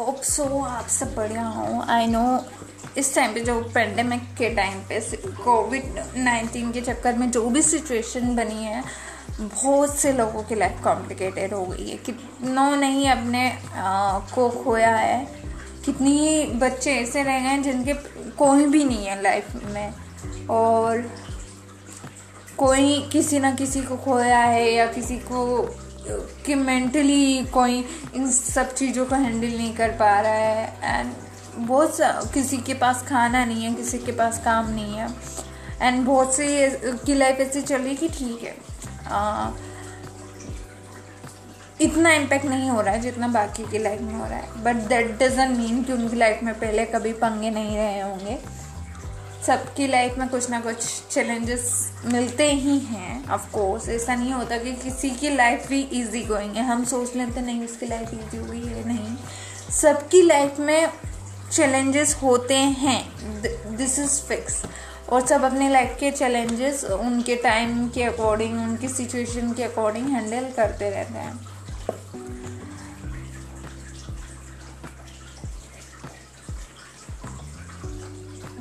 Hope so आप सब बढ़िया हो। आई नो इस टाइम पे जो पेंडेमिक के टाइम पे कोविड नाइन्टीन के चक्कर में जो भी सिचुएशन बनी है बहुत से लोगों की लाइफ कॉम्प्लिकेटेड हो गई है। कितनों नहीं अपने आ, को खोया है। कितनी ही बच्चे ऐसे रह गए हैं जिनके कोई भी नहीं है लाइफ में। और कोई किसी ना किसी को खोया है या किसी को कि मेंटली कोई इन सब चीज़ों को हैंडल नहीं कर पा रहा है एंड बहुत किसी के पास खाना नहीं है किसी के पास काम नहीं है एंड बहुत से की लाइफ ऐसी चल रही कि ठीक है। आ, इतना इम्पेक्ट नहीं हो रहा है जितना बाकी की लाइफ में हो रहा है। बट दैट डजेंट मीन कि उनकी लाइफ में पहले कभी पंगे नहीं रहे होंगे। सबकी लाइफ में कुछ ना कुछ चैलेंजेस मिलते ही हैं ऑफ़ कोर्स ऐसा नहीं होता कि किसी की लाइफ भी इजी गोइंग है। हम सोच लेते नहीं, उसकी लाइफ इजी हुई है, नहीं। सबकी लाइफ में चैलेंजेस होते हैं। दिस इज़ फिक्स और सब अपने लाइफ के चैलेंजेस उनके टाइम के अकॉर्डिंग उनकी सिचुएशन के अकॉर्डिंग हैंडल करते रहते हैं।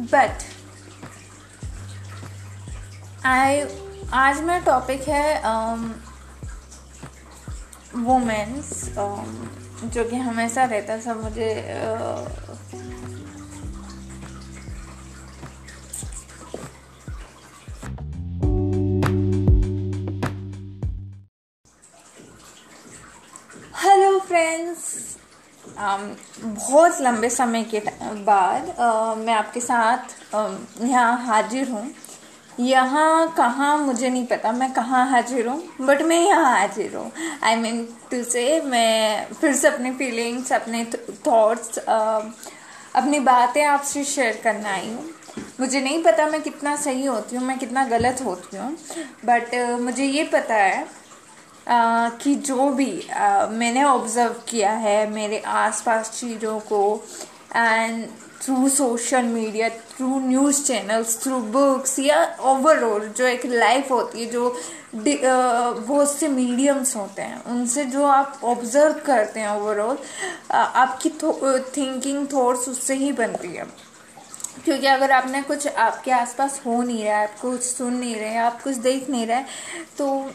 बट आई आज मेरा टॉपिक है वुमेंस um, um, जो कि हमेशा रहता था मुझे हेलो फ्रेंड्स um, बहुत लंबे समय के बाद uh, मैं आपके साथ uh, यहाँ हाजिर हूँ। यहाँ कहाँ मुझे नहीं पता मैं कहाँ हाजिर हूँ बट मैं यहाँ हाजिर हूँ। आई मीन टू से मैं फिर से अपनी फीलिंग्स अपने थॉट्स अपनी बातें आपसे शेयर करना आई हूँ। मुझे नहीं पता मैं कितना सही होती हूँ मैं कितना गलत होती हूँ बट uh, मुझे ये पता है uh, कि जो भी uh, मैंने ऑब्ज़र्व किया है मेरे आसपास चीज़ों को and through social media through news channels through books या ओवरऑल जो एक लाइफ होती है, जो बहुत से मीडियम्स होते हैं, उनसे जो आप ऑब्ज़र्व करते हैं ओवरऑल आपकी थिंकिंग थॉट्स उससे ही बनती है। क्योंकि अगर आपने कुछ आपके आसपास हो नहीं रहा है, आप कुछ सुन नहीं रहे आप कुछ देख नहीं रहे तो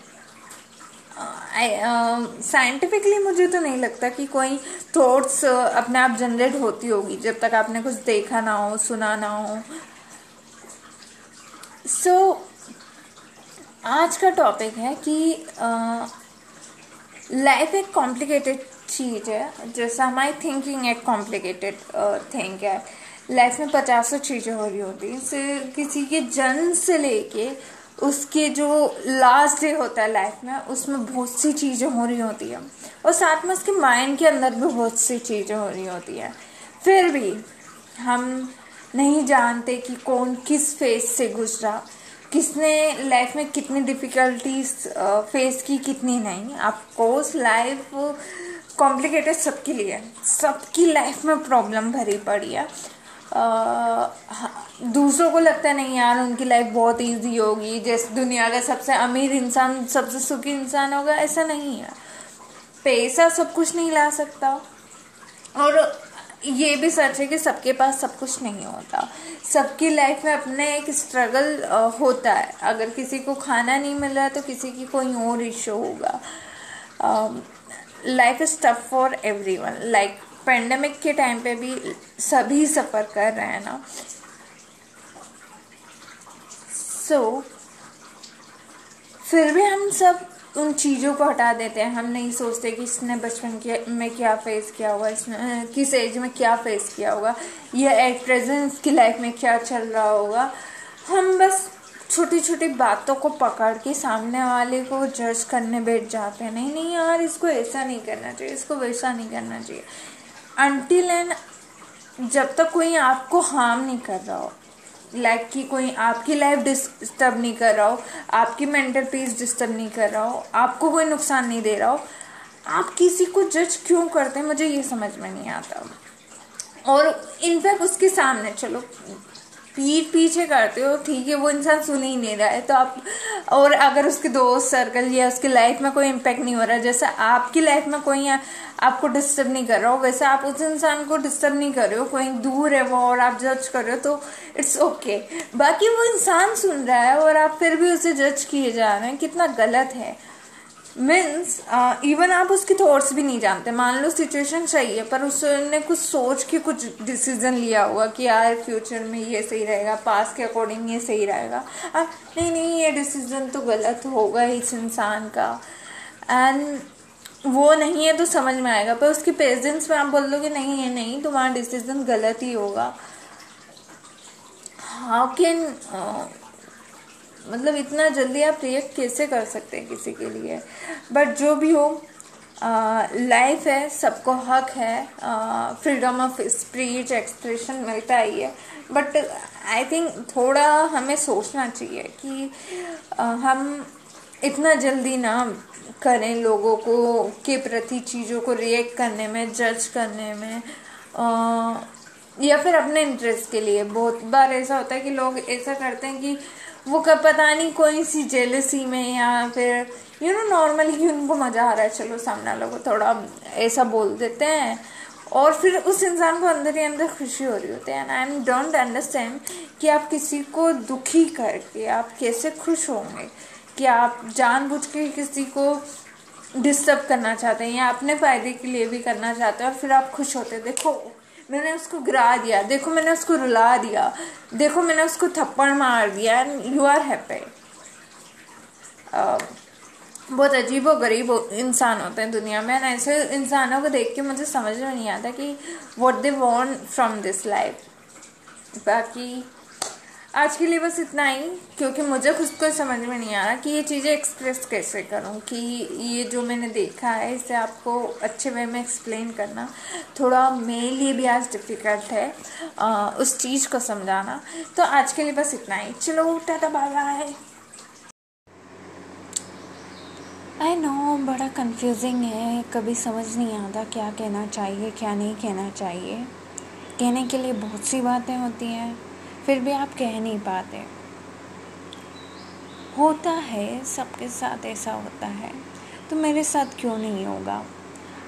साइंटिफिकली uh, मुझे तो नहीं लगता कि कोई थॉट्स uh, अपने आप जनरेट होती होगी जब तक आपने कुछ देखा ना हो सुना ना हो। सो so, आज का टॉपिक है कि लाइफ uh, एक कॉम्प्लिकेटेड चीज़ है जैसा हमारी थिंकिंग एक कॉम्प्लिकेटेड थिंक है। लाइफ में पचासों चीज़ें हो रही होती हैं किसी के जन्म से लेके उसके जो लास्ट डे होता है लाइफ में, उसमें बहुत सी चीज़ें हो रही होती है। और साथ में उसके माइंड के अंदर भी बहुत सी चीज़ें हो रही होती हैं। फिर भी हम नहीं जानते कि कौन किस फ़ेज़ से गुजरा, किसने लाइफ में कितनी डिफ़िकल्टीज फेस की, कितनी नहीं। कोर्स लाइफ कॉम्प्लिकेटेड सबके लिए सबकी लाइफ में प्रॉब्लम भरी पड़ी है। दूसरों को लगता है, नहीं यार, उनकी लाइफ बहुत इजी होगी। जैसे दुनिया का सबसे अमीर इंसान, सबसे सुखी इंसान होगा, ऐसा नहीं है। पैसा सब कुछ नहीं ला सकता। और ये भी सच है कि सबके पास सब कुछ नहीं होता। सबकी लाइफ में अपने एक स्ट्रगल होता है। अगर किसी को खाना नहीं मिल रहा तो किसी की कोई और इशू होगा। Life is tough for every one like pandemic के टाइम पे भी सभी सफ़र कर रहे हैं ना। सो so, फिर भी हम सब उन चीज़ों को हटा देते हैं। हम नहीं सोचते कि इसने बचपन के में क्या फेस किया होगा इसने किस एज में क्या फेस किया होगा या एट प्रेजेंट इसकी लाइफ में क्या चल रहा होगा। हम बस छोटी छोटी बातों को पकड़ के सामने वाले को जज करने बैठ जाते हैं। नहीं नहीं यार इसको ऐसा नहीं करना चाहिए इसको वैसा नहीं करना चाहिए। अनटिल एंड जब तक कोई आपको हार्म नहीं कर रहा हो लाइक like कि कोई आपकी लाइफ डिस्टर्ब नहीं कर रहा हो, आपकी मेंटल पीस डिस्टर्ब नहीं कर रहा हो, आपको कोई नुकसान नहीं दे रहा हो, आप किसी को जज क्यों करते हैं? मुझे ये समझ में नहीं आता। और इनफैक्ट उसके सामने, चलो पीठ पीछे करते हो, ठीक है, वो इंसान सुन ही नहीं रहा है तो आप, और अगर उसके दोस्त, सर्कल या उसकी लाइफ में कोई इम्पेक्ट नहीं हो रहा, जैसे आपकी लाइफ में कोई आपको डिस्टर्ब नहीं कर रहा हो, वैसे आप उस इंसान को डिस्टर्ब नहीं कर रहे हो, कोई दूर है वो और आप जज कर रहे हो तो इट्स ओके okay. बाकी वो इंसान सुन रहा है और आप फिर भी उसे जज किए जा रहे हैं, कितना गलत है मीन्स इवन आप उसकी थॉट्स भी नहीं जानते। मान लो सिचुएशन सही है पर उसने कुछ सोच के कुछ डिसीज़न लिया हुआ कि यार फ्यूचर में ये सही रहेगा पास के अकॉर्डिंग ये सही रहेगा। अब नहीं नहीं, ये डिसीज़न तो गलत होगा इस इंसान का। एंड वो नहीं है तो समझ में आएगा। पर उसकी पेजेंस में आप बोल दो कि नहीं है नहीं तुम्हारा डिसीज़न गलत ही होगा। हाउ कैन मतलब इतना जल्दी आप रिएक्ट कैसे कर सकते हैं किसी के लिए? बट जो भी हो लाइफ है सबको हक है फ्रीडम ऑफ़ स्पीच एक्सप्रेशन मिलता ही है। बट आई थिंक थोड़ा हमें सोचना चाहिए कि आ, हम इतना जल्दी ना करें लोगों को के प्रति चीज़ों को रिएक्ट करने में जज करने में आ, या फिर अपने इंटरेस्ट के लिए। बहुत बार ऐसा होता है कि लोग ऐसा करते हैं कि वो कब पता नहीं कोई सी जेलसी में या फिर यू नो नॉर्मली उनको मज़ा आ रहा है, चलो सामने वालों को थोड़ा ऐसा बोल देते हैं। और फिर उस इंसान को अंदर ही अंदर खुशी हो रही होती है and I am don't understand कि आप किसी को दुखी करके, आप कैसे खुश होंगे कि आप जानबूझ के किसी को डिस्टर्ब करना चाहते हैं या अपने फ़ायदे के लिए भी करना चाहते हैं और फिर आप खुश होते देखो मैंने उसको गिरा दिया। देखो, मैंने उसको रुला दिया। देखो, मैंने उसको थप्पड़ मार दिया। एंड यू आर हैप्पी बहुत अजीब और गरीब इंसान होते हैं दुनिया में। एंड ऐसे इंसानों को देख के मुझे समझ में नहीं आता कि what they want from this life बाकी आज के लिए बस इतना ही क्योंकि मुझे खुद को समझ में नहीं आ रहा कि ये चीज़ें एक्सप्रेस कैसे करूँ कि ये जो मैंने देखा है इसे आपको अच्छे वे में एक्सप्लेन करना थोड़ा मेरे लिए भी आज डिफ़िकल्ट है आ, उस चीज़ को समझाना। तो आज के लिए बस इतना ही। चलो tata bye bye I know बड़ा कंफ्यूजिंग है कभी समझ नहीं आता क्या कहना चाहिए क्या नहीं कहना चाहिए। कहने के लिए बहुत सी बातें होती हैं। फिर भी आप कह नहीं पाते। होता है सबके साथ ऐसा होता है। तो मेरे साथ क्यों नहीं होगा?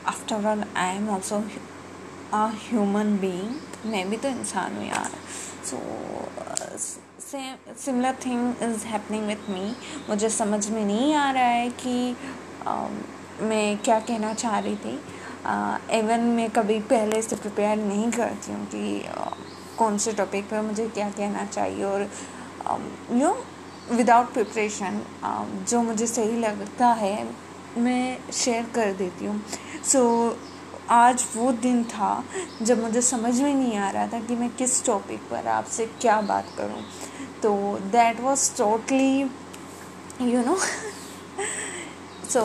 After all I am also a human being मैं भी तो इंसान हूँ यार। So similar thing is happening with me मुझे समझ में नहीं आ रहा है कि uh, मैं क्या कहना चाह रही थी। इवन uh, मैं कभी पहले से प्रिपेयर नहीं करती हूँ कि uh, कौन से टॉपिक पर मुझे क्या कहना चाहिए और यू विदाउट प्रिपरेशन जो मुझे सही लगता है मैं शेयर कर देती हूँ। सो so, आज वो दिन था जब मुझे समझ में नहीं आ रहा था कि मैं किस टॉपिक पर आपसे क्या बात करूँ। तो that was totally you know so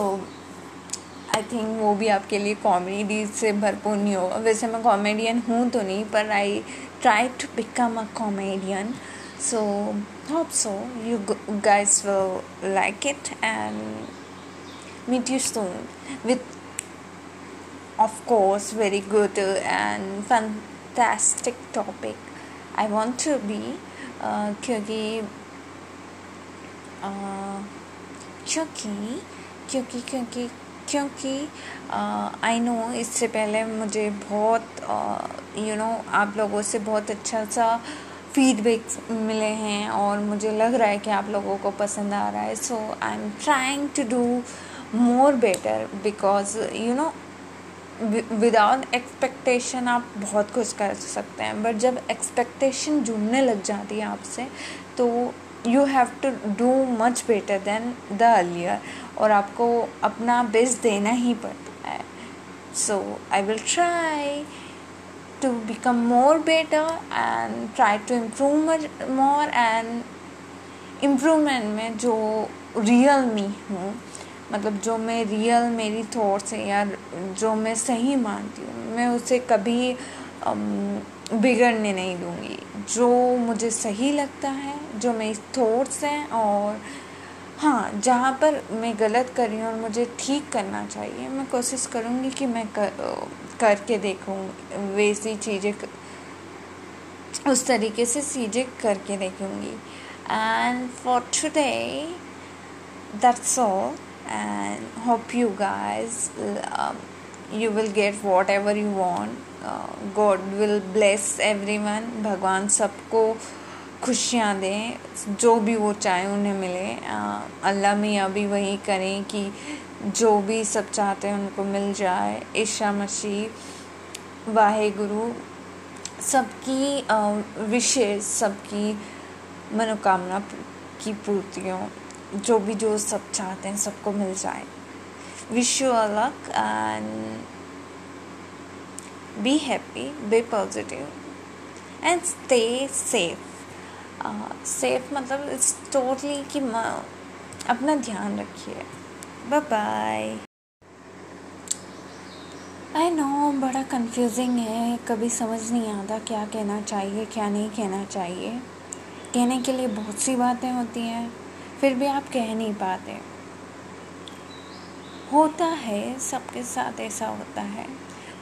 I think वो भी आपके लिए कॉमेडी से भरपूर नहीं होगा। वैसे मैं कॉमेडियन हूँ तो नहीं पर आई try to become a comedian so hope so you guys will like it and meet you soon with of course very good and fantastic topic i want to be uh, क्योंकि क्योंकि क्योंकि क्योंकि क्योंकि I know इससे पहले मुझे बहुत you know आप लोगों से बहुत अच्छा सा फीडबैक मिले हैं और मुझे लग रहा है कि आप लोगों को पसंद आ रहा है। So I am trying to do more better because you know without expectation आप बहुत कुछ कर सकते हैं। बट जब एक्सपेक्टेशन जुड़ने लग जाती है आपसे तो you have to do much better than the earlier और आपको अपना बेस्ट देना ही पड़ता है। So I will try to become more better and try to improve more and improvement में जो रियल मी हूँ मतलब जो मैं रियल मेरी थॉट्स हैं या जो मैं सही मानती हूँ, मैं उसे कभी बिगड़ने नहीं दूँगी। जो मुझे सही लगता है, जो मेरी थॉट्स हैं और हाँ जहाँ पर मैं गलत कर रही हूँ और मुझे ठीक करना चाहिए, मैं कोशिश करूँगी कि मैं कर, करके देखूँ वैसी चीज़ें उस तरीके से चीज़ें करके देखूँगी। And for today that's all and hope you guys you will get whatever you want. God will bless every one भगवान सबको खुशियाँ दें, जो भी वो चाहे उन्हें मिले। अल्लाह मियाँ भी वही करें कि जो भी सब चाहते हैं उनको मिल जाए। ईशा मसीह वाहे गुरु सबकी विशेष सबकी मनोकामना की पूर्तियों, जो भी जो सब चाहते हैं सबको मिल जाए। विश यू अलग and be happy be positive and stay safe safe मतलब इट्स टोटली कि अपना ध्यान रखिए। बाय बाय आई नो बड़ा कंफ्यूजिंग है, कभी समझ नहीं आता क्या कहना चाहिए, क्या नहीं कहना चाहिए। कहने के लिए बहुत सी बातें होती हैं, फिर भी आप कह नहीं पाते। होता है सबके साथ ऐसा होता है।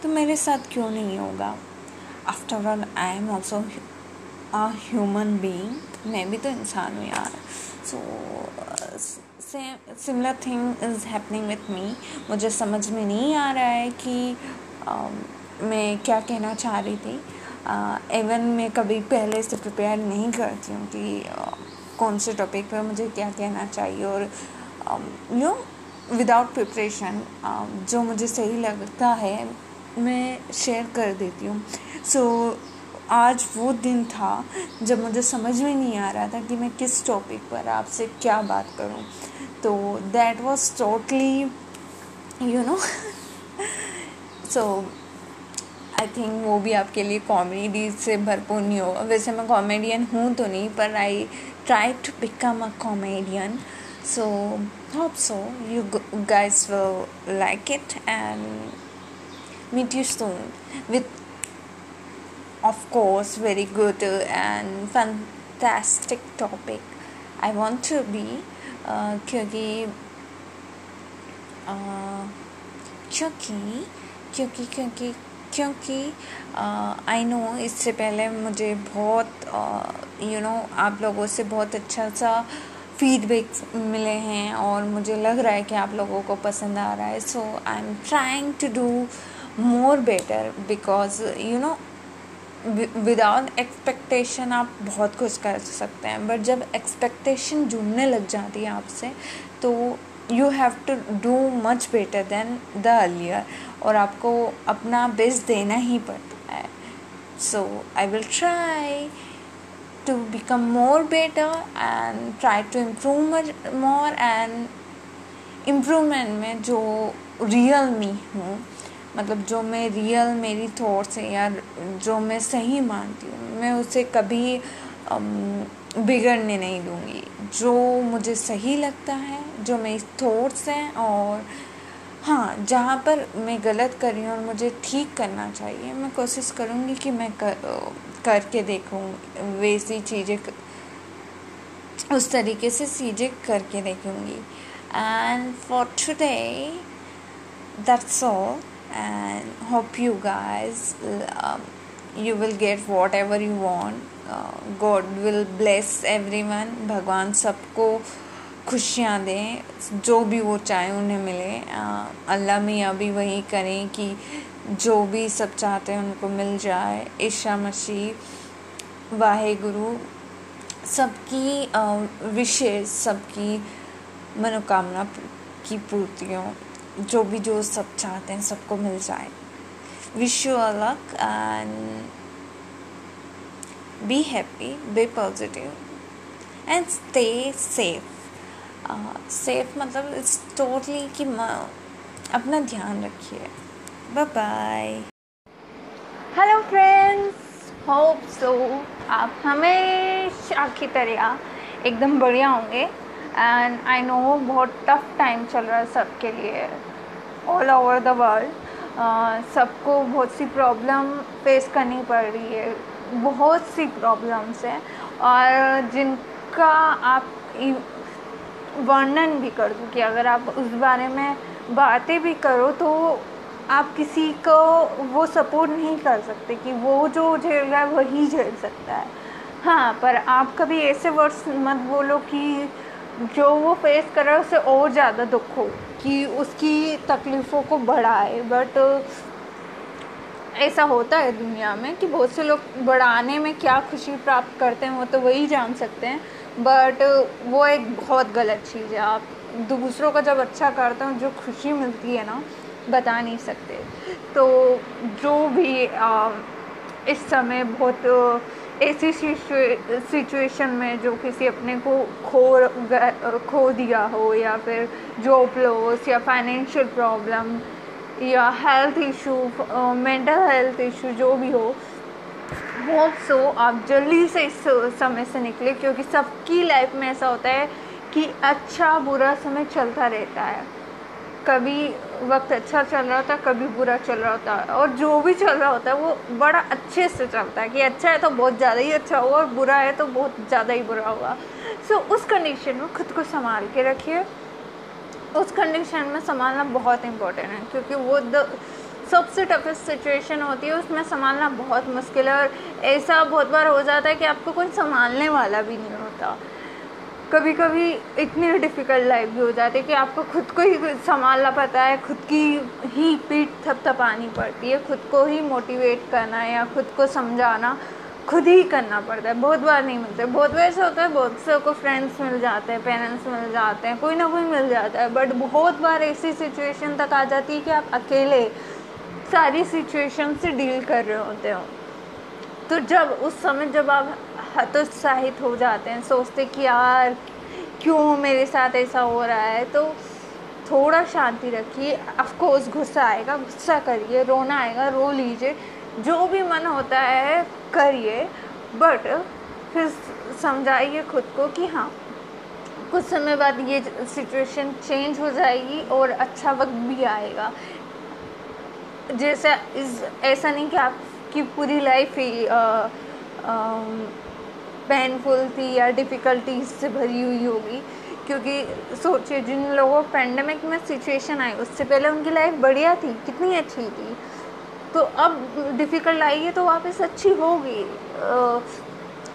तो मेरे साथ क्यों नहीं होगा? After all I am also a human being मैं भी तो इंसान हूँ यार। So similar thing is happening with me मुझे समझ में नहीं आ रहा है कि uh, मैं क्या कहना चाह रही थी। इवन uh, मैं कभी पहले से प्रिपेयर नहीं करती हूँ कि uh, कौन से टॉपिक पर मुझे क्या कहना चाहिए और यू विदाउट प्रिपरेशन जो मुझे सही लगता है मैं शेयर कर देती हूँ। सो so, आज वो दिन था जब मुझे समझ में नहीं आ रहा था कि मैं किस टॉपिक पर आपसे क्या बात करूँ। तो that was totally you know so I think वो भी आपके लिए कॉमेडी से भरपूर नहीं होगा। वैसे मैं कॉमेडियन हूँ तो नहीं पर I try to become a comedian so hope so you guys will like it and meet you soon with of course very good and fantastic topic I want to be uh, क्योंकि uh, क्योंकि क्योंकि क्योंकि क्योंकि I know इससे पहले मुझे बहुत you uh, no आप लोगों से बहुत अच्छा सा फीडबैक मिले हैं और मुझे लग रहा है कि आप लोगों को पसंद आ रहा है। So I am trying to do more better because you know without expectation आप बहुत कुछ कर सकते हैं। बट जब एक्सपेक्टेशन जुड़ने लग जाती है आपसे तो you have to do much better than the earlier और आपको अपना बेस्ट देना ही पड़ता है। So I will try to become more better and try to improve more and improvement में जो रियल मी हूँ मतलब जो मैं रियल मेरी थॉट्स हैं या जो मैं सही मानती हूँ, मैं उसे कभी बिगड़ने नहीं दूँगी। जो मुझे सही लगता है, जो मेरी थॉट्स हैं और हाँ जहाँ पर मैं गलत कर रही हूँ और मुझे ठीक करना चाहिए मैं कोशिश करूँगी कि मैं कर करके देखूँ वैसी चीज़ें उस तरीके से चीज़ें करके देखूँगी। And for today that's all and hope you guys um, you will get whatever you want uh, god will bless everyone भगवान सबको खुशियाँ दें, जो भी वो चाहें उन्हें मिले। अल्लाह मियाँ भी वही करें कि जो भी सब चाहते हैं उनको मिल जाए। ईशा मसीह वाहे गुरु सबकी विशेष सबकी मनोकामना की पूर्तियों, जो भी जो सब चाहते हैं सबको मिल जाए। विश यू अलग and be happy be positive and stay safe safe मतलब इट्स टोटली कि अपना ध्यान रखिए। Bye bye hello friends hope so आप हमेशा की तरह एकदम बढ़िया होंगे। एंड आई नो बहुत टफ टाइम चल रहा है सबके लिए। ऑल ओवर द वर्ल्ड सबको बहुत सी प्रॉब्लम फेस करनी पड़ रही है। बहुत सी प्रॉब्लम्स हैं। और जिनका आप वर्णन भी कर दूँ कि अगर आप उस बारे में बातें भी करो तो आप किसी को वो सपोर्ट नहीं कर सकते कि वो जो झेल रहा है वही झेल सकता है। हाँ पर आप कभी ऐसे वर्ड्स मत बोलो कि जो वो फेस कर रहा है उसे और ज़्यादा दुख हो कि उसकी तकलीफ़ों को बढ़ाए। बट ऐसा होता है दुनिया में कि बहुत से लोग बढ़ाने में क्या खुशी प्राप्त करते हैं वो तो वही जान सकते हैं। बट वो एक बहुत गलत चीज़ है। आप दूसरों का जब अच्छा करते हो जो खुशी मिलती है ना बता नहीं सकते। तो जो भी आ, इस समय बहुत ऐसी सिचुएशन में जो किसी अपने को खो खो दिया हो या फिर जॉब लॉस या फाइनेंशियल प्रॉब्लम या health issue mental health issue जो भी हो होप सो आप जल्दी से इस समय से निकले क्योंकि सबकी लाइफ में ऐसा होता है कि अच्छा बुरा समय चलता रहता है। कभी वक्त अच्छा चल रहा होता है कभी बुरा चल रहा होता है और जो भी चल रहा होता है वो बड़ा अच्छे से चलता है कि अच्छा है तो बहुत ज़्यादा ही अच्छा हुआ और बुरा है तो बहुत ज़्यादा ही बुरा हुआ। सो so, उस कंडीशन में खुद को संभाल के रखिए। उस कंडीशन में संभालना बहुत इम्पोर्टेंट है क्योंकि वो द सबसे टफेस्ट सिचुएशन होती है, उसमें संभालना बहुत मुश्किल है और ऐसा बहुत बार हो जाता है कि आपको कोई संभालने वाला भी नहीं होता। कभी कभी इतनी डिफ़िकल्ट लाइफ भी हो जाती है कि आपको खुद को ही संभालना पड़ता है, खुद की ही पीठ थपथपानी पड़ती है, खुद को ही मोटिवेट करना या खुद को समझाना, खुद ही करना पड़ता है। बहुत बार नहीं मिलते बहुत बार ऐसा होता है, बहुत से को फ्रेंड्स मिल जाते हैं पेरेंट्स मिल जाते हैं, कोई ना कोई मिल जाता है बट बहुत बार ऐसी सिचुएशन तक आ जाती है कि आप अकेले सारी सिचुएशन से डील कर रहे होते हो। तो जब, उस समय जब आप हतोत्साहित हो जाते हैं, सोचते कि यार, क्यों मेरे साथ ऐसा हो रहा है तो थोड़ा शांति रखिए। अफकोर्स गुस्सा आएगा, गुस्सा करिए, रोना आएगा, रो लीजिए। जो भी मन होता है, करिए। बट फिर समझाइए खुद को कि हाँ कुछ समय बाद ये सिचुएशन चेंज हो जाएगी और अच्छा वक्त भी आएगा। जैसा इस, ऐसा नहीं कि आपकी पूरी लाइफ ही पेनफुल थी या डिफ़िकल्टीज से भरी हुई होगी। क्योंकि सोचिए, जिन लोगों पेंडेमिक में सिचुएशन आई उससे पहले उनकी लाइफ बढ़िया थी, कितनी अच्छी थी। तो अब डिफ़िकल्ट आई है तो वापस अच्छी होगी।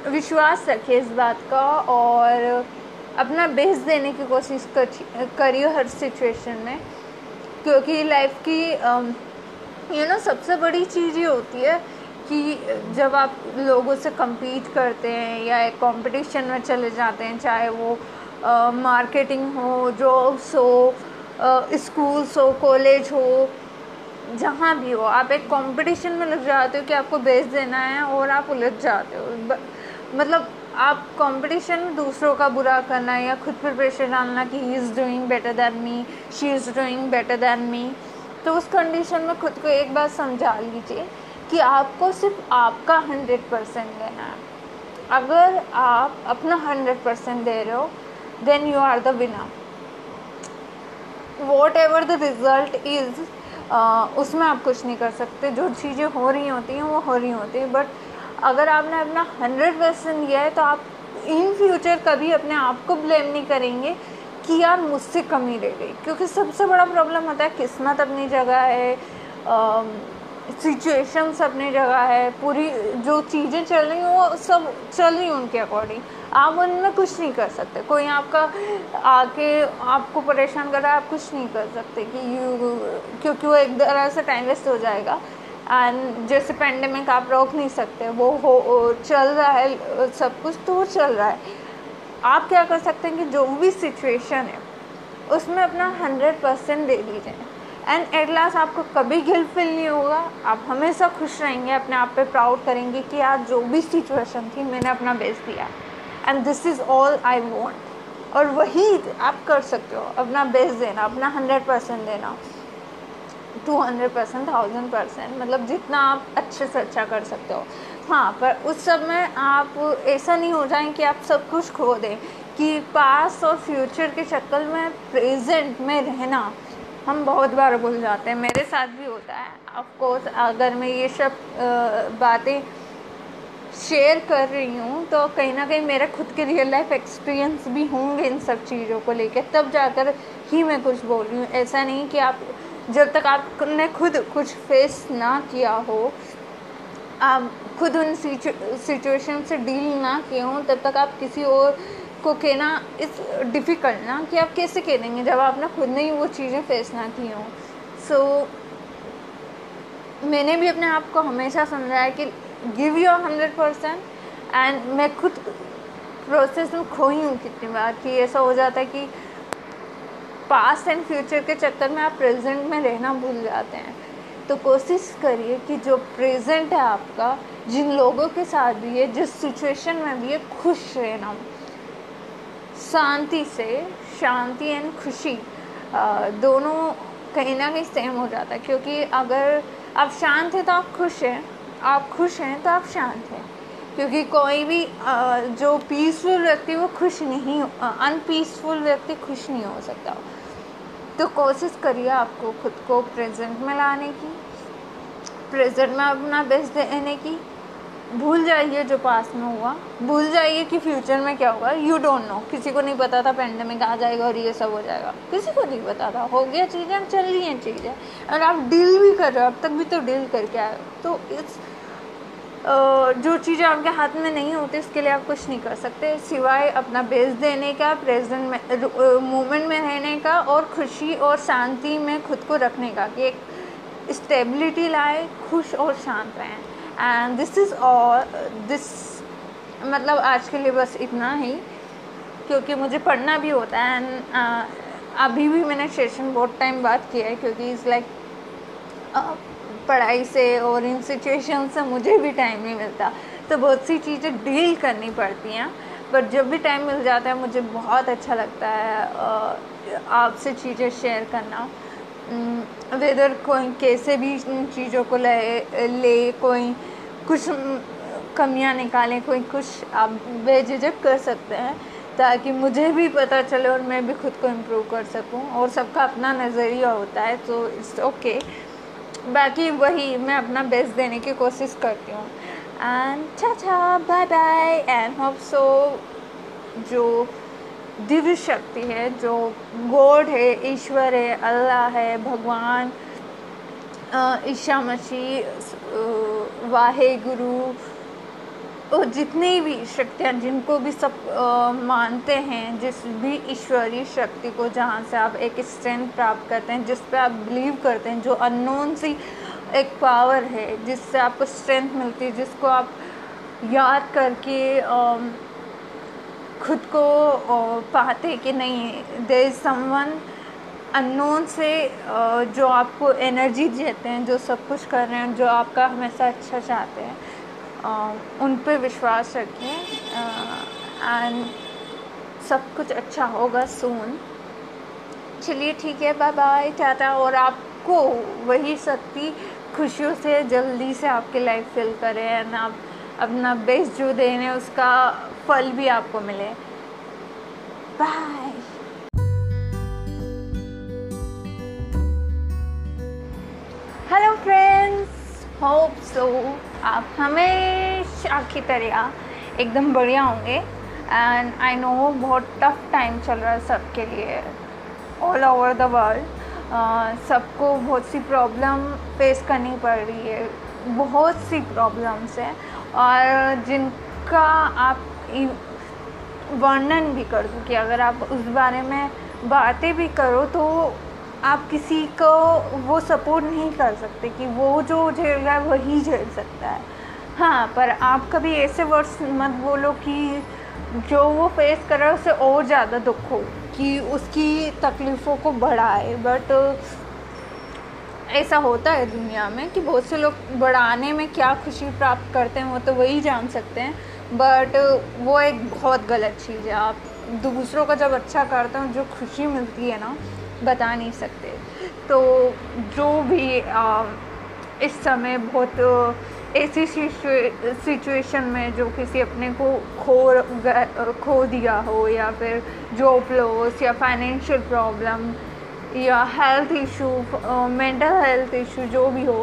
विश्वास रखिए इस बात का और अपना बेस देने की कोशिश करिए हर सिचुएशन में। क्योंकि लाइफ की यू नो सबसे बड़ी चीज़ ये होती है कि जब आप लोगों से compete करते हैं या एक कंपटीशन में चले जाते हैं, चाहे वो मार्केटिंग हो जॉब्स हो स्कूल्स हो कॉलेज हो, जहाँ भी हो, आप एक कंपटीशन में लग जाते हो कि आपको बेच देना है और आप उलझ जाते हो। मतलब आप कंपटीशन में दूसरों का बुरा करना या खुद पर प्रेशर डालना कि he is doing better than me she is doing better than me तो उस कंडीशन में खुद को एक बार समझा लीजिए कि आपको सिर्फ़ आपका हंड्रेड परसेंट देना है। अगर आप अपना हंड्रेड परसेंट दे रहे हो then you are the winner whatever the result is उसमें आप कुछ नहीं कर सकते। जो चीज़ें हो रही होती हैं, वो हो रही होती हैं। बट अगर आपने अपना हंड्रेड परसेंट दिया है तो आप इन फ्यूचर कभी अपने आप को ब्लेम नहीं करेंगे। कि यार मुझसे कमी रह गई क्योंकि सबसे बड़ा प्रॉब्लम होता है किस्मत अपनी जगह है सिचुएशंस अपनी जगह है, पूरी जो चीज़ें चल रही हैं वो सब चल रही हैं उनके अकॉर्डिंग आप उनमें कुछ नहीं कर सकते। कोई आपका आके आपको परेशान कर रहा है, आप कुछ नहीं कर सकते कि यू क्योंकि वो एक तरह से टाइम वेस्ट हो जाएगा। एंड जैसे पेंडेमिक आप रोक नहीं सकते, वो हो चल रहा है, सब कुछ तो चल रहा है। आप क्या कर सकते हैं कि जो भी सिचुएशन है, उसमें अपना हंड्रेड परसेंट दे दीजिए। एंड एट लास्ट आपको कभी गिल्ट फील नहीं होगा। आप हमेशा खुश रहेंगे, अपने आप पे प्राउड करेंगे कि आज जो भी सिचुएशन थी, मैंने अपना बेस्ट दिया। And this is all I want और वही आप कर सकते हो, अपना बेस्ट देना, अपना हंड्रेड परसेंट देना। Two hundred percent thousand percent मतलब जितना आप अच्छे से अच्छा कर सकते हो। हाँ पर उस समय आप ऐसा नहीं हो जाए कि आप सब कुछ खो दें कि पास और फ्यूचर के शक्ल में प्रेजेंट में रहना हम बहुत बार भूल जाते हैं। मेरे साथ भी होता है। ऑफ़ कोर्स अगर मैं ये सब बातें शेयर कर रही हूँ तो कहीं ना कहीं मेरे खुद के रियल लाइफ एक्सपीरियंस भी होंगे इन सब चीज़ों को लेकर तब जाकर ही मैं कुछ बोल। रही हूँ ऐसा नहीं कि आप, जब तक आपने खुद कुछ फेस ना किया हो आप खुद उन सिचुएशन से डील ना किए हों तब तक आप किसी और को कहना इस डिफ़िकल्ट ना कि आप कैसे कह देंगे जब आपने खुद ने ही वो चीज़ें फेस ना की हों। सो so, मैंने भी अपने आप को हमेशा समझाया कि give your hundred percent and मैं खुद प्रोसेस में खोई हूँ कितनी बार कि ऐसा हो जाता है कि पास्ट एंड फ्यूचर के चक्कर में आप प्रेजेंट में रहना भूल जाते हैं। तो कोशिश करिए कि जो प्रेजेंट है आपका, जिन लोगों के साथ भी है, जिस सिचुएशन में भी है, खुश रहना शांति से, शांति एंड खुशी दोनों कहीं ना कहीं सेम हो जाता है। क्योंकि अगर आप शांत हैं तो आप खुश हैं, आप खुश हैं तो आप शांत हैं। क्योंकि कोई भी जो पीसफुल व्यक्ति, वो खुश नहीं अनपीसफुल व्यक्ति खुश नहीं हो सकता। तो कोशिश करिए आपको खुद को प्रेजेंट में लाने की प्रेजेंट में अपना बेस्ट देने की। भूल जाइए जो पास में हुआ। भूल जाइए कि फ्यूचर में क्या होगा यू डोंट नो किसी को नहीं पता था पेंडेमिक आ जाएगा और ये सब हो जाएगा। किसी को नहीं पता था। हो गया चीज़ें चल रही हैं चीज़ें। और आप डील भी कर रहे हो। अब तक भी तो डील करके आए हो। तो इस जो चीज़ें आपके हाथ में नहीं होती उसके लिए आप कुछ नहीं कर सकते। सिवाय अपना बेस देने का प्रेजेंट में मोमेंट में रहने का और खुशी और शांति में खुद को रखने का कि एक स्टेबिलिटी लाए खुश और शांत रहें। And this is all this मतलब आज के लिए बस इतना ही क्योंकि मुझे पढ़ना भी होता है। एंड अभी भी मैंने सेशन बहुत टाइम बात किया है क्योंकि इज़ लाइक like, पढ़ाई से और इन सिचुएशन से मुझे भी टाइम नहीं मिलता। तो बहुत सी चीज़ें डील करनी पड़ती हैं बट जब भी टाइम मिल जाता है, मुझे बहुत अच्छा लगता है आपसे चीज़ें शेयर करना। वेदर कोई कैसे भी इन चीज़ों को ले ले, कोई कुछ कमियाँ निकालें, कोई कुछ आप बेझिझक कर सकते हैं, ताकि मुझे भी पता चले और मैं भी खुद को इम्प्रूव कर सकूँ। और सबका अपना नज़रिया होता है तो इट्स ओके okay. बाकी वही मैं अपना बेस्ट देने की कोशिश करती हूँ। एंड चा bye bye and hope so जो दिव्य शक्ति है, जो गॉड है, ईश्वर है, अल्लाह है, भगवान ईशा मसीह वाहे गुरु और जितनी भी शक्तियाँ जिनको भी सब मानते हैं, जिस भी ईश्वरीय शक्ति को जहाँ से आप एक स्ट्रेंथ प्राप्त करते हैं, जिस पे आप बिलीव करते हैं, जो अननोन सी एक पावर है, जिससे आपको स्ट्रेंथ मिलती है, जिसको आप याद करके खुद को पाते कि नहीं दे इज़ समवन अननोन से जो आपको एनर्जी देते हैं, जो सब कुछ कर रहे हैं, जो आपका हमेशा अच्छा चाहते हैं। उन पर विश्वास रखें एंड सब कुछ अच्छा होगा सून चलिए ठीक है बाय बाय टाटा, और आपको वही शक्ति खुशियों से जल्दी से आपकी लाइफ फिल करें एंड आप अपना बेस्ट जो देने उसका फल भी आपको मिले. Bye hello friends hope so आप हमेशा की तरह एकदम बढ़िया होंगे। एंड आई नो बहुत टफ टाइम चल रहा है सबके लिए। ऑल ओवर द वर्ल्ड सबको बहुत सी प्रॉब्लम फेस करनी पड़ रही है। बहुत सी प्रॉब्लम्स हैं। और जिनका आप वर्णन भी कर दो कि अगर आप उस बारे में बातें भी करो तो आप किसी को वो सपोर्ट नहीं कर सकते कि वो जो झेल रहा है वही झेल सकता है। हाँ पर आप कभी ऐसे वर्ड्स मत बोलो कि जो वो फेस कर रहा है, उसे और ज़्यादा दुख हो कि उसकी तकलीफ़ों को बढ़ाए। बट ऐसा होता है दुनिया में कि बहुत से लोग बढ़ाने में क्या खुशी प्राप्त करते हैं, वो तो वही जान सकते हैं। बट वो एक बहुत गलत चीज़ है। आप दूसरों का जब अच्छा करते हैं, जो खुशी मिलती है ना बता नहीं सकते। तो जो भी आ, इस समय बहुत ऐसी सिचुएशन में जो किसी अपने को खो खो दिया हो या फिर जॉब लॉस या फाइनेंशियल प्रॉब्लम या health issue mental health issue जो भी हो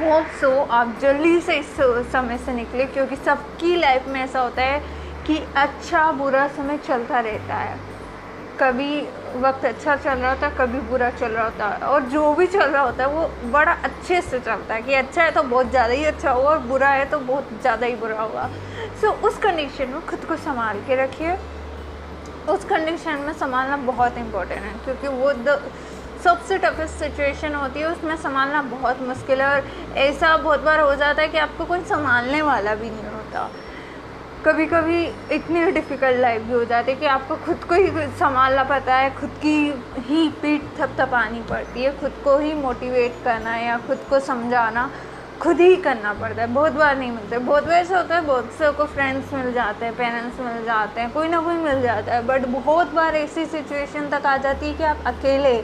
होप सो आप जल्दी से इस समय से निकले क्योंकि सबकी लाइफ में ऐसा होता है कि अच्छा बुरा समय चलता रहता है। कभी वक्त अच्छा चल रहा होता है कभी बुरा चल रहा होता है और जो भी चल रहा होता है वो बड़ा अच्छे से चलता है कि अच्छा है तो बहुत ज़्यादा ही अच्छा हुआ और बुरा है तो बहुत ज़्यादा ही बुरा हुआ। सो so, उस कंडीशन में खुद को संभाल के रखिए। उस कंडीशन में संभालना बहुत इम्पोर्टेंट है क्योंकि वो द सबसे टफेस्ट सिचुएशन होती है उसमें संभालना बहुत मुश्किल है और ऐसा बहुत बार हो जाता है कि आपको कोई संभालने वाला भी नहीं होता। कभी कभी इतनी डिफ़िकल्ट लाइफ भी हो जाती है कि आपको खुद को ही संभालना पड़ता है, खुद की ही पीठ थपथपानी पड़ती है, खुद को ही मोटिवेट करना या खुद को समझाना खुद ही करना पड़ता है। बहुत बार नहीं मिलते बहुत बार ऐसा होता है, बहुत से को फ्रेंड्स मिल जाते हैं पेरेंट्स मिल जाते हैं, कोई ना कोई मिल जाता है। बट बहुत बार ऐसी सिचुएशन तक आ जाती है कि आप अकेले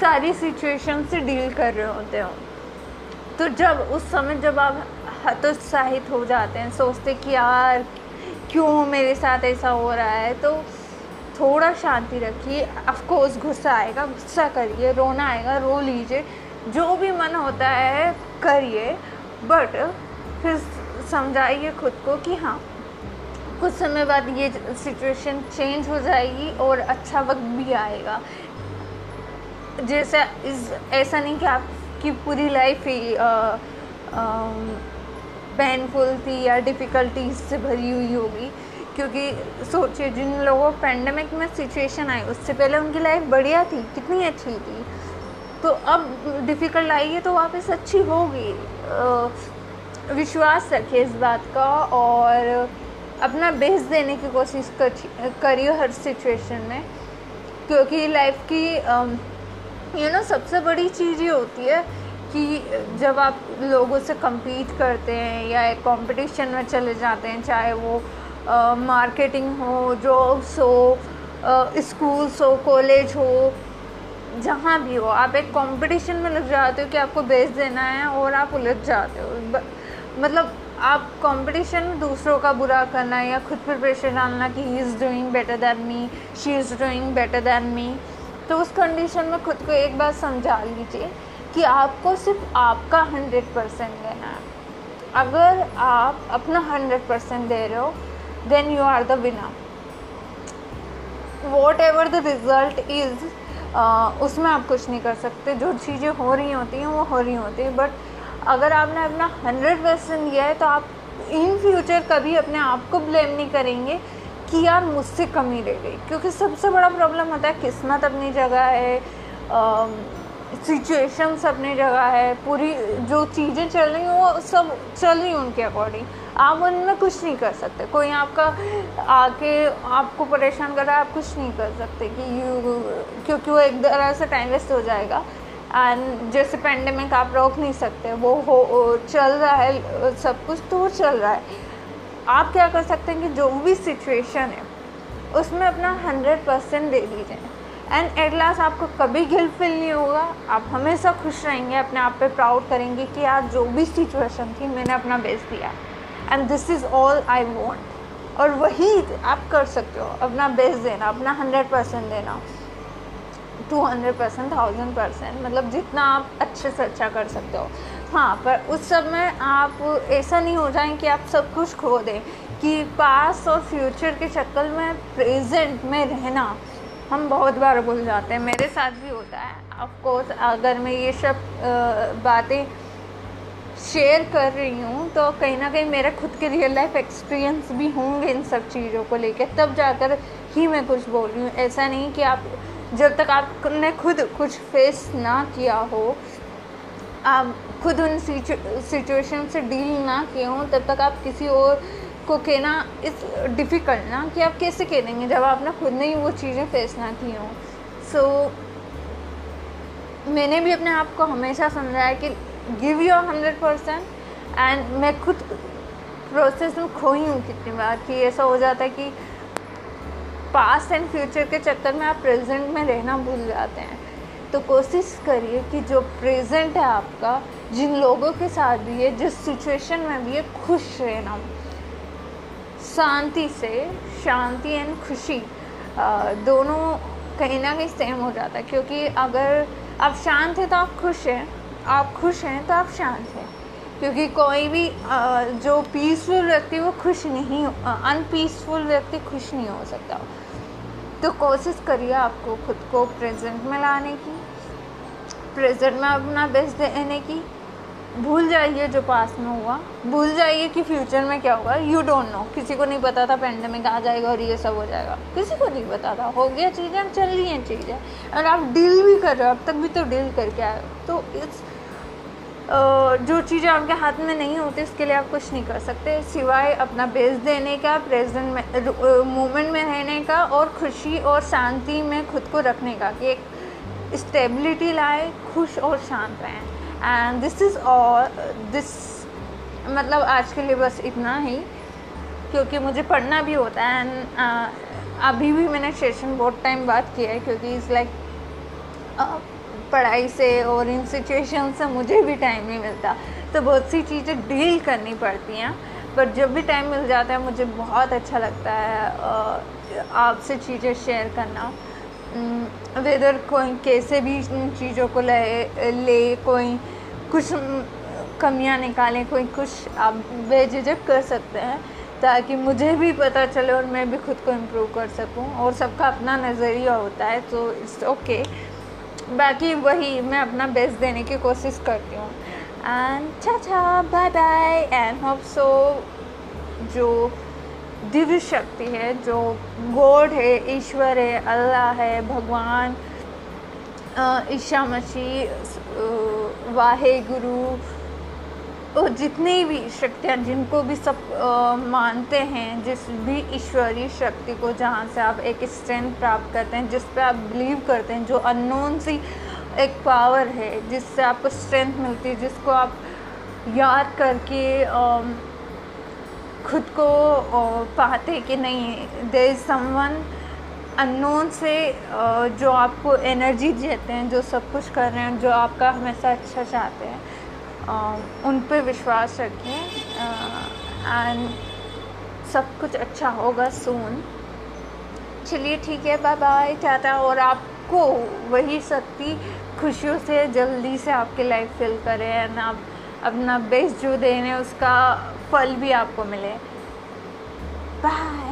सारी सिचुएशन से डील कर रहे होते हो। तो जब, उस समय जब आप हतोत्साहित हो जाते हैं सोचते कि यार क्यों मेरे साथ ऐसा हो रहा है? तो थोड़ा शांति रखिए। अफकोर्स गुस्सा आएगा गुस्सा करिए रोना आएगा रो लीजिए। जो भी मन होता है करिए। बट फिर समझाइए खुद को कि हाँ कुछ समय बाद ये सिचुएशन चेंज हो जाएगी और अच्छा वक्त भी आएगा। जैसा इस ऐसा नहीं कि आपकी पूरी लाइफ ही आ, आ, पेनफुल थी या डिफ़िकल्टीज से भरी हुई होगी, क्योंकि सोचिए, जिन लोगों पेंडेमिक में सिचुएशन आई उससे पहले उनकी लाइफ बढ़िया थी, कितनी अच्छी थी। तो अब डिफ़िकल्ट आई है तो वापस अच्छी होगी। विश्वास रखिए इस बात का और अपना बेस देने की कोशिश करिए हर सिचुएशन में, क्योंकि लाइफ की यू नो सबसे बड़ी चीज़ ये होती है कि जब आप लोगों से कम्पीट करते हैं या एक कॉम्पिटिशन में चले जाते हैं, चाहे वो मार्केटिंग हो जॉब्स हो स्कूल्स हो कॉलेज हो, जहाँ भी हो, आप एक कंपटीशन में लग जाते हो कि आपको बेच देना है और आप उलझ जाते हो। मतलब आप कंपटीशन में दूसरों का बुरा करना या खुद पर प्रेशर डालना कि he is doing better than me she is doing better than me तो उस कंडीशन में खुद को एक बार समझा लीजिए कि आपको सिर्फ़ आपका हंड्रेड परसेंट देना है। अगर आप अपना हंड्रेड परसेंट दे रहे हो then you are the winner whatever the result is उसमें आप कुछ नहीं कर सकते। जो चीज़ें हो रही होती हैं, वो हो रही होती हैं। बट अगर आपने अपना हंड्रेड परसेंट दिया है तो आप इन फ्यूचर कभी अपने आप को ब्लेम नहीं करेंगे कि यार मुझसे कमी रह गई। क्योंकि सबसे बड़ा प्रॉब्लम होता है, किस्मत अपनी जगह है सिचुएशंस अपनी जगह है, पूरी जो चीज़ें चल रही हैं, वो सब चल रही हैं उनके अकॉर्डिंग आप उनमें कुछ नहीं कर सकते। कोई आपका आके आपको परेशान कर रहा है, आप कुछ नहीं कर सकते कि यू क्योंकि वो एक तरह से टाइम वेस्ट हो जाएगा। एंड जैसे पेंडेमिक आप रोक नहीं सकते, वो हो चल रहा है, सब कुछ तो चल रहा है। आप क्या कर सकते हैं कि जो भी सिचुएशन है, उसमें अपना हंड्रेड परसेंट दे दीजिए। एंड एट लास्ट आपको कभी गिल्ट फील नहीं होगा। आप हमेशा खुश रहेंगे, अपने आप पे प्राउड करेंगे कि यार जो भी सिचुएशन थी, मैंने अपना बेस्ट दिया। And this is all I want और वही आप कर सकते हो, अपना बेस्ट देना, अपना हंड्रेड परसेंट देना। Two hundred percent thousand percent मतलब जितना आप अच्छे से अच्छा कर सकते हो। हाँ पर उस सब में आप ऐसा नहीं हो जाए कि आप सब कुछ खो दें। कि पास और फ्यूचर के चक्कर में प्रेजेंट में रहना। हम बहुत बार भूल जाते हैं, मेरे साथ भी होता है। ऑफकोर्स अगर मैं ये सब बातें शेयर कर रही हूँ तो कहीं ना कहीं मेरा खुद के रियल लाइफ एक्सपीरियंस भी होंगे इन सब चीज़ों को लेकर तब जाकर ही मैं कुछ बोल रही हूँ। ऐसा नहीं कि आप, जब तक आपने खुद कुछ फेस ना किया हो, आप खुद उन सिचुएशन से डील ना किए हों, तब तक आप किसी और को कहना इस डिफ़िकल्ट ना कि आप कैसे कह देंगे जब आपने खुद ने ही वो चीज़ें फेस ना की हों। सो so, मैंने भी अपने आप को हमेशा समझाया कि give your hundred percent and मैं खुद प्रोसेस में खोई हूँ कितनी बार कि ऐसा हो जाता है कि पास्ट एंड फ्यूचर के चक्कर में आप प्रेजेंट में रहना भूल जाते हैं। तो कोशिश करिए कि जो प्रेजेंट है आपका जिन लोगों के साथ भी है जिस सिचुएशन में भी है खुश रहना। शांति से, शांति एंड खुशी दोनों कहीं ना कहीं सेम हो जाता है। क्योंकि अगर आप शांत हैं तो आप खुश हैं, आप खुश हैं तो आप शांत हैं। क्योंकि कोई भी जो पीसफुल व्यक्ति वो खुश नहीं अनपीसफुल व्यक्ति खुश नहीं हो सकता। तो कोशिश करिए आपको खुद को प्रेजेंट में लाने की प्रेजेंट में अपना बेस्ट देने की। भूल जाइए जो पास में हुआ। भूल जाइए कि फ्यूचर में क्या होगा यू डोंट नो किसी को नहीं पता था पेंडेमिक आ जाएगा और ये सब हो जाएगा। किसी को नहीं पता था। हो गया चीज़ें चल रही हैं चीज़ें। और आप डील भी कर रहे हो। अब तक भी तो डील करके आए हो। तो इस जो चीज़ें आपके हाथ में नहीं होती उसके लिए आप कुछ नहीं कर सकते। सिवाय अपना बेस देने का प्रेजेंट में मोमेंट में रहने का और खुशी और शांति में खुद को रखने का कि एक स्टेबिलिटी लाए, खुश और शांत रहें। And this is all this मतलब आज के लिए बस इतना ही क्योंकि मुझे पढ़ना भी होता है एंड uh, अभी भी मैंने सेशन बहुत टाइम बाद किया है क्योंकि इज़ लाइक uh, पढ़ाई से और इन सिचुएशन से मुझे भी टाइम नहीं मिलता। तो बहुत सी चीज़ें डील करनी पड़ती हैं पर जब भी टाइम मिल जाता है मुझे बहुत अच्छा लगता है uh, आपसे चीज़ें शेयर करना। वेदर कोई कैसे भी चीज़ों को ले ले, कोई कुछ कमियाँ निकालें, कोई कुछ आप बेझिझक कर सकते हैं, ताकि मुझे भी पता चले और मैं भी खुद को इम्प्रूव कर सकूँ, और सबका अपना नज़रिया होता है तो इट्स ओके बाकी वही मैं अपना बेस्ट देने की कोशिश करती हूँ. एंड चा bye bye and hope so जो दिव्य शक्ति है जो गॉड है ईश्वर है अल्लाह है भगवान ईशा मसीह वाहे गुरु और जितनी भी शक्तियाँ जिनको भी सब मानते हैं जिस भी ईश्वरीय शक्ति को जहाँ से आप एक स्ट्रेंथ प्राप्त करते हैं जिस पे आप बिलीव करते हैं जो अननोन सी एक पावर है जिससे आपको स्ट्रेंथ मिलती है जिसको आप याद करके आ, खुद को पाते कि नहीं दे इज़ समवन अननोन से जो आपको एनर्जी देते हैं, जो सब कुछ कर रहे हैं, जो आपका हमेशा अच्छा चाहते हैं उन पर विश्वास रखें एंड सब कुछ अच्छा होगा सून चलिए ठीक है बाय बाय टाटा, और आपको वही शक्ति खुशियों से, जल्दी से आपकी लाइफ फिल करें एंड आप अपना बेस्ट जो देने उसका फल भी आपको मिले। बाय